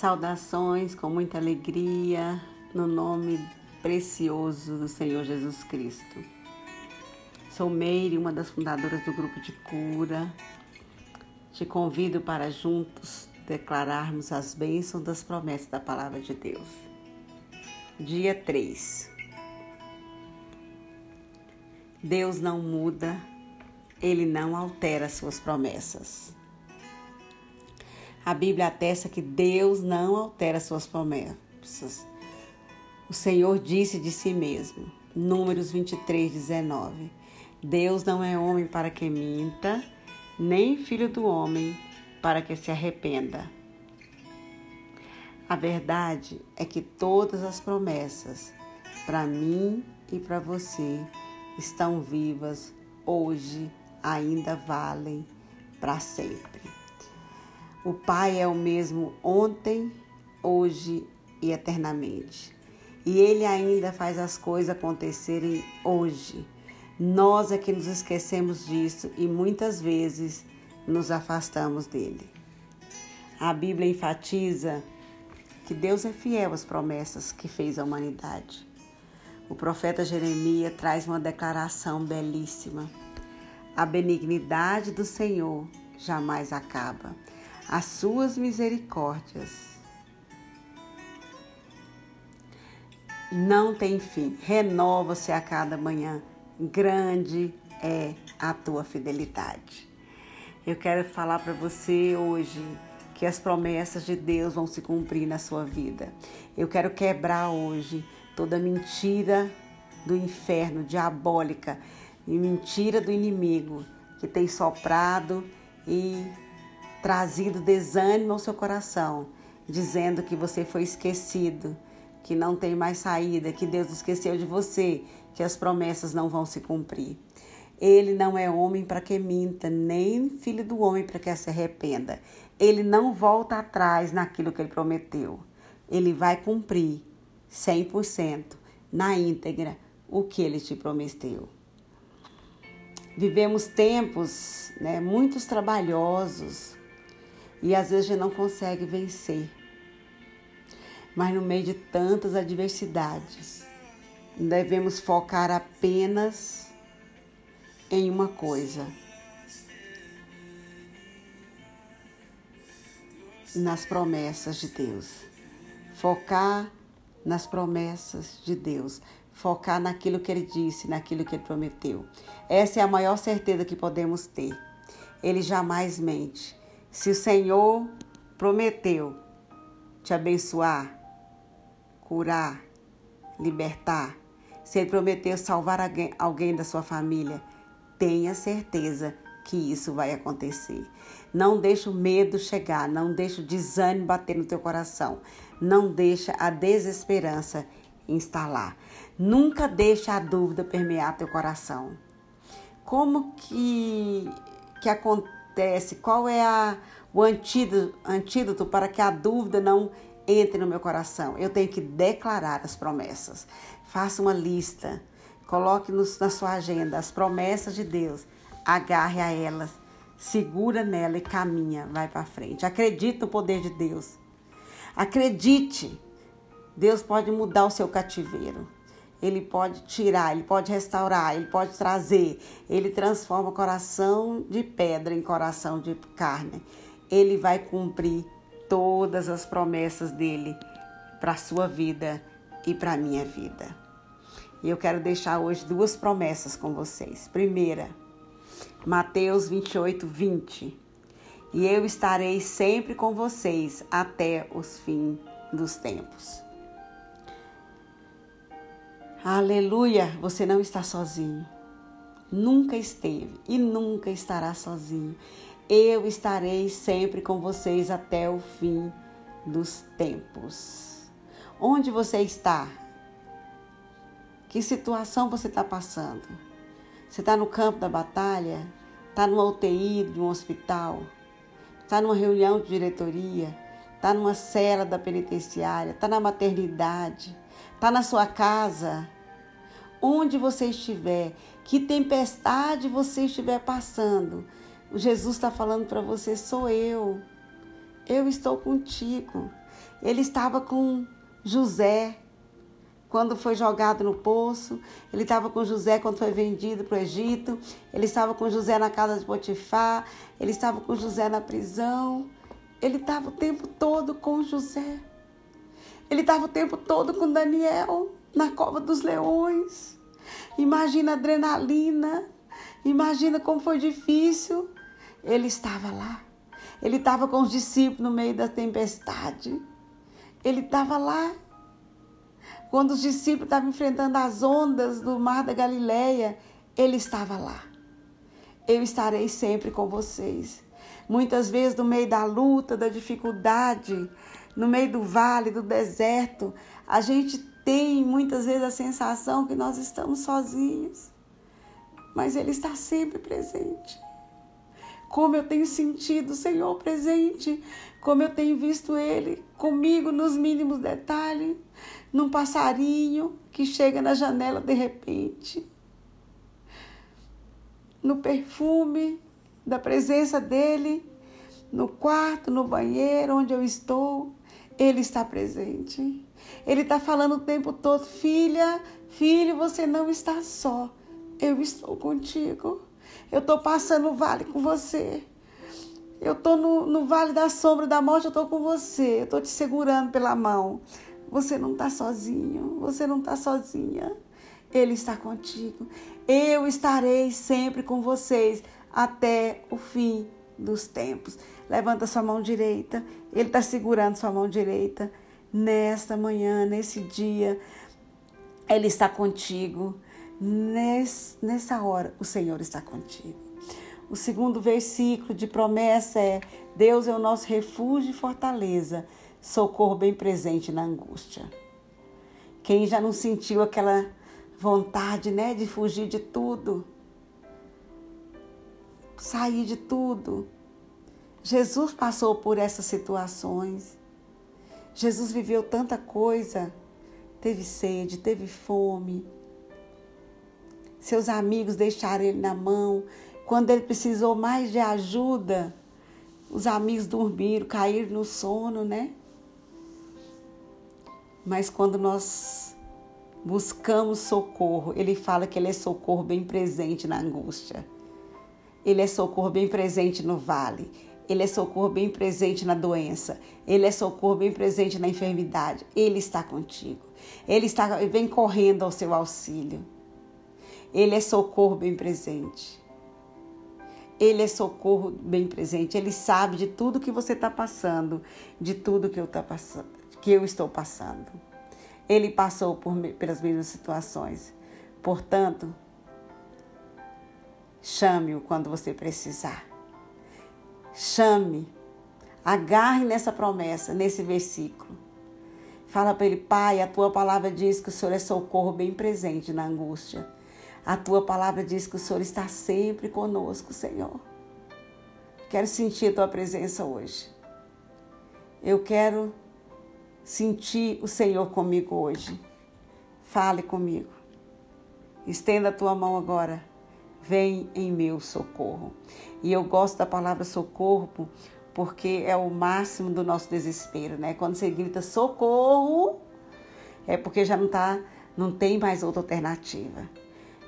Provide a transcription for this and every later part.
Saudações com muita alegria no nome precioso do Senhor Jesus Cristo. Sou Meire, uma das fundadoras do grupo de cura. Te convido para juntos declararmos as bênçãos das promessas da palavra de Deus. Dia 3. Deus não muda, ele não altera suas promessas. A Bíblia atesta que Deus não altera suas promessas. O Senhor disse de si mesmo, Números 23, 19: Deus não é homem para que minta, nem filho do homem para que se arrependa. A verdade é que todas as promessas para mim e para você estão vivas hoje, ainda valem para sempre. O Pai é o mesmo ontem, hoje e eternamente. E Ele ainda faz as coisas acontecerem hoje. Nós é que nos esquecemos disso e muitas vezes nos afastamos dele. A Bíblia enfatiza que Deus é fiel às promessas que fez à humanidade. O profeta Jeremias traz uma declaração belíssima. A benignidade do Senhor jamais acaba as suas misericórdias não tem fim, renova-se a cada manhã. Grande é a tua fidelidade. Eu quero falar para você hoje que as promessas de Deus vão se cumprir na sua vida. Eu quero quebrar hoje toda mentira do inferno, diabólica e mentira do inimigo que tem soprado e trazido desânimo ao seu coração, dizendo que você foi esquecido, que não tem mais saída, que Deus esqueceu de você, que as promessas não vão se cumprir. Ele não é homem para que minta, nem filho do homem para que se arrependa. Ele não volta atrás naquilo que ele prometeu. Ele vai cumprir 100% na íntegra o que ele te prometeu. Vivemos tempos né, muitos trabalhosos, e às vezes a gente não consegue vencer. Mas no meio de tantas adversidades, devemos focar apenas em uma coisa: nas promessas de Deus. Focar nas promessas de Deus. Focar naquilo que Ele disse, naquilo que Ele prometeu. Essa é a maior certeza que podemos ter. Ele jamais mente. Se o Senhor prometeu te abençoar, curar, libertar, se Ele prometeu salvar alguém da sua família, tenha certeza que isso vai acontecer. Não deixe o medo chegar, não deixe o desânimo bater no teu coração, não deixe a desesperança instalar. Nunca deixe a dúvida permear teu coração. Como que que acontece acontece, qual é a, o antídoto, antídoto para que a dúvida não entre no meu coração. Eu tenho que declarar as promessas. Faça uma lista, coloque no, na sua agenda as promessas de Deus, agarre a elas, segura nela e caminha, vai para frente. Acredite no poder de Deus. Acredite. Deus pode mudar o seu cativeiro. Ele pode tirar, ele pode restaurar, ele pode trazer. Ele transforma coração de pedra em coração de carne. Ele vai cumprir todas as promessas dele para a sua vida e para a minha vida. E eu quero deixar hoje duas promessas com vocês. Primeira, Mateus 28, 20. E eu estarei sempre com vocês até os fins dos tempos. Aleluia! Você não está sozinho. Nunca esteve e nunca estará sozinho. Eu estarei sempre com vocês até o fim dos tempos. Onde você está? Que situação você está passando? Você está no campo da batalha? Está numa UTI de um hospital? Está numa reunião de diretoria? Está numa cela da penitenciária? Está na maternidade? está na sua casa, onde você estiver, que tempestade você estiver passando, Jesus está falando para você: sou eu, eu estou contigo. Ele estava com José quando foi jogado no poço, ele estava com José quando foi vendido para o Egito, ele estava com José na casa de Potifar, ele estava com José na prisão, ele estava o tempo todo com José. Ele estava o tempo todo com Daniel na cova dos leões. Imagina a adrenalina, imagina como foi difícil. Ele estava lá. Ele estava com os discípulos no meio da tempestade. Ele estava lá quando os discípulos estavam enfrentando as ondas do mar da Galileia, ele estava lá. Eu estarei sempre com vocês. Muitas vezes, no meio da luta, da dificuldade, no meio do vale, do deserto, a gente tem muitas vezes a sensação que nós estamos sozinhos. Mas Ele está sempre presente. Como eu tenho sentido o Senhor presente, como eu tenho visto Ele comigo nos mínimos detalhes num passarinho que chega na janela de repente, no perfume da presença dele, no quarto, no banheiro, onde eu estou, ele está presente. Ele está falando o tempo todo: filha, filho, você não está só. Eu estou contigo. Eu estou passando o vale com você. Eu estou no, no vale da sombra da morte, eu estou com você. Eu estou te segurando pela mão. Você não está sozinho, você não está sozinha. Ele está contigo. Eu estarei sempre com vocês até o fim dos tempos. Levanta sua mão direita. Ele está segurando sua mão direita. Nesta manhã, nesse dia, Ele está contigo. nessa hora, o Senhor está contigo. O segundo versículo de promessa é: Deus é o nosso refúgio e fortaleza socorro bem presente na angústia. Quem já não sentiu aquela vontade, né, de fugir de tudo, sair de tudo. Jesus passou por essas situações. Jesus viveu tanta coisa, teve sede, teve fome. Seus amigos deixaram ele na mão. Quando ele precisou mais de ajuda, os amigos dormiram, caíram no sono, né? Mas quando nós buscamos socorro, ele fala que ele é socorro bem presente na angústia. Ele é socorro bem presente no vale. Ele é socorro bem presente na doença. Ele é socorro bem presente na enfermidade. Ele está contigo. Ele está vem correndo ao seu auxílio. Ele é socorro bem presente. Ele é socorro bem presente. Ele sabe de tudo que você está passando, de tudo que eu estou passando que eu estou passando. Ele passou por, pelas mesmas situações. Portanto, chame-o quando você precisar. Chame, agarre nessa promessa, nesse versículo. Fala para ele, Pai, a tua palavra diz que o Senhor é socorro bem presente na angústia. A tua palavra diz que o Senhor está sempre conosco, Senhor. Quero sentir a tua presença hoje. Eu quero sentir o Senhor comigo hoje. Fale comigo. Estenda a tua mão agora. Vem em meu socorro. E eu gosto da palavra socorro porque é o máximo do nosso desespero, né? Quando você grita socorro, é porque já não tá, não tem mais outra alternativa.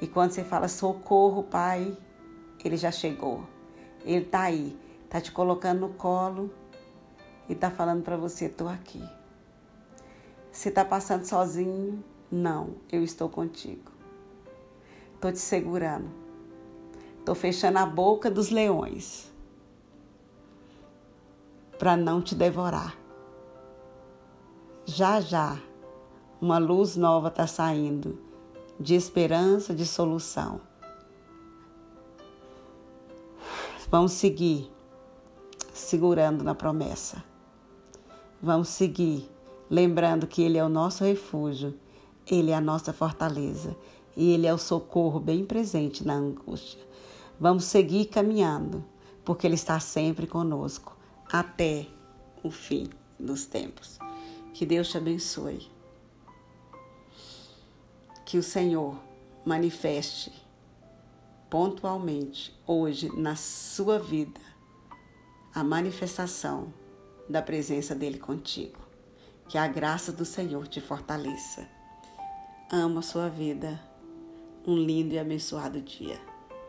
E quando você fala socorro, Pai, ele já chegou. Ele tá aí, tá te colocando no colo e tá falando para você, tô aqui. Se está passando sozinho, não, eu estou contigo. Estou te segurando. Estou fechando a boca dos leões para não te devorar. Já já, uma luz nova está saindo de esperança, de solução. Vamos seguir segurando na promessa. Vamos seguir lembrando que Ele é o nosso refúgio, Ele é a nossa fortaleza e Ele é o socorro bem presente na angústia. Vamos seguir caminhando, porque Ele está sempre conosco até o fim dos tempos. Que Deus te abençoe. Que o Senhor manifeste pontualmente hoje na sua vida a manifestação da presença dele contigo. Que a graça do Senhor te fortaleça. Amo a sua vida. Um lindo e abençoado dia.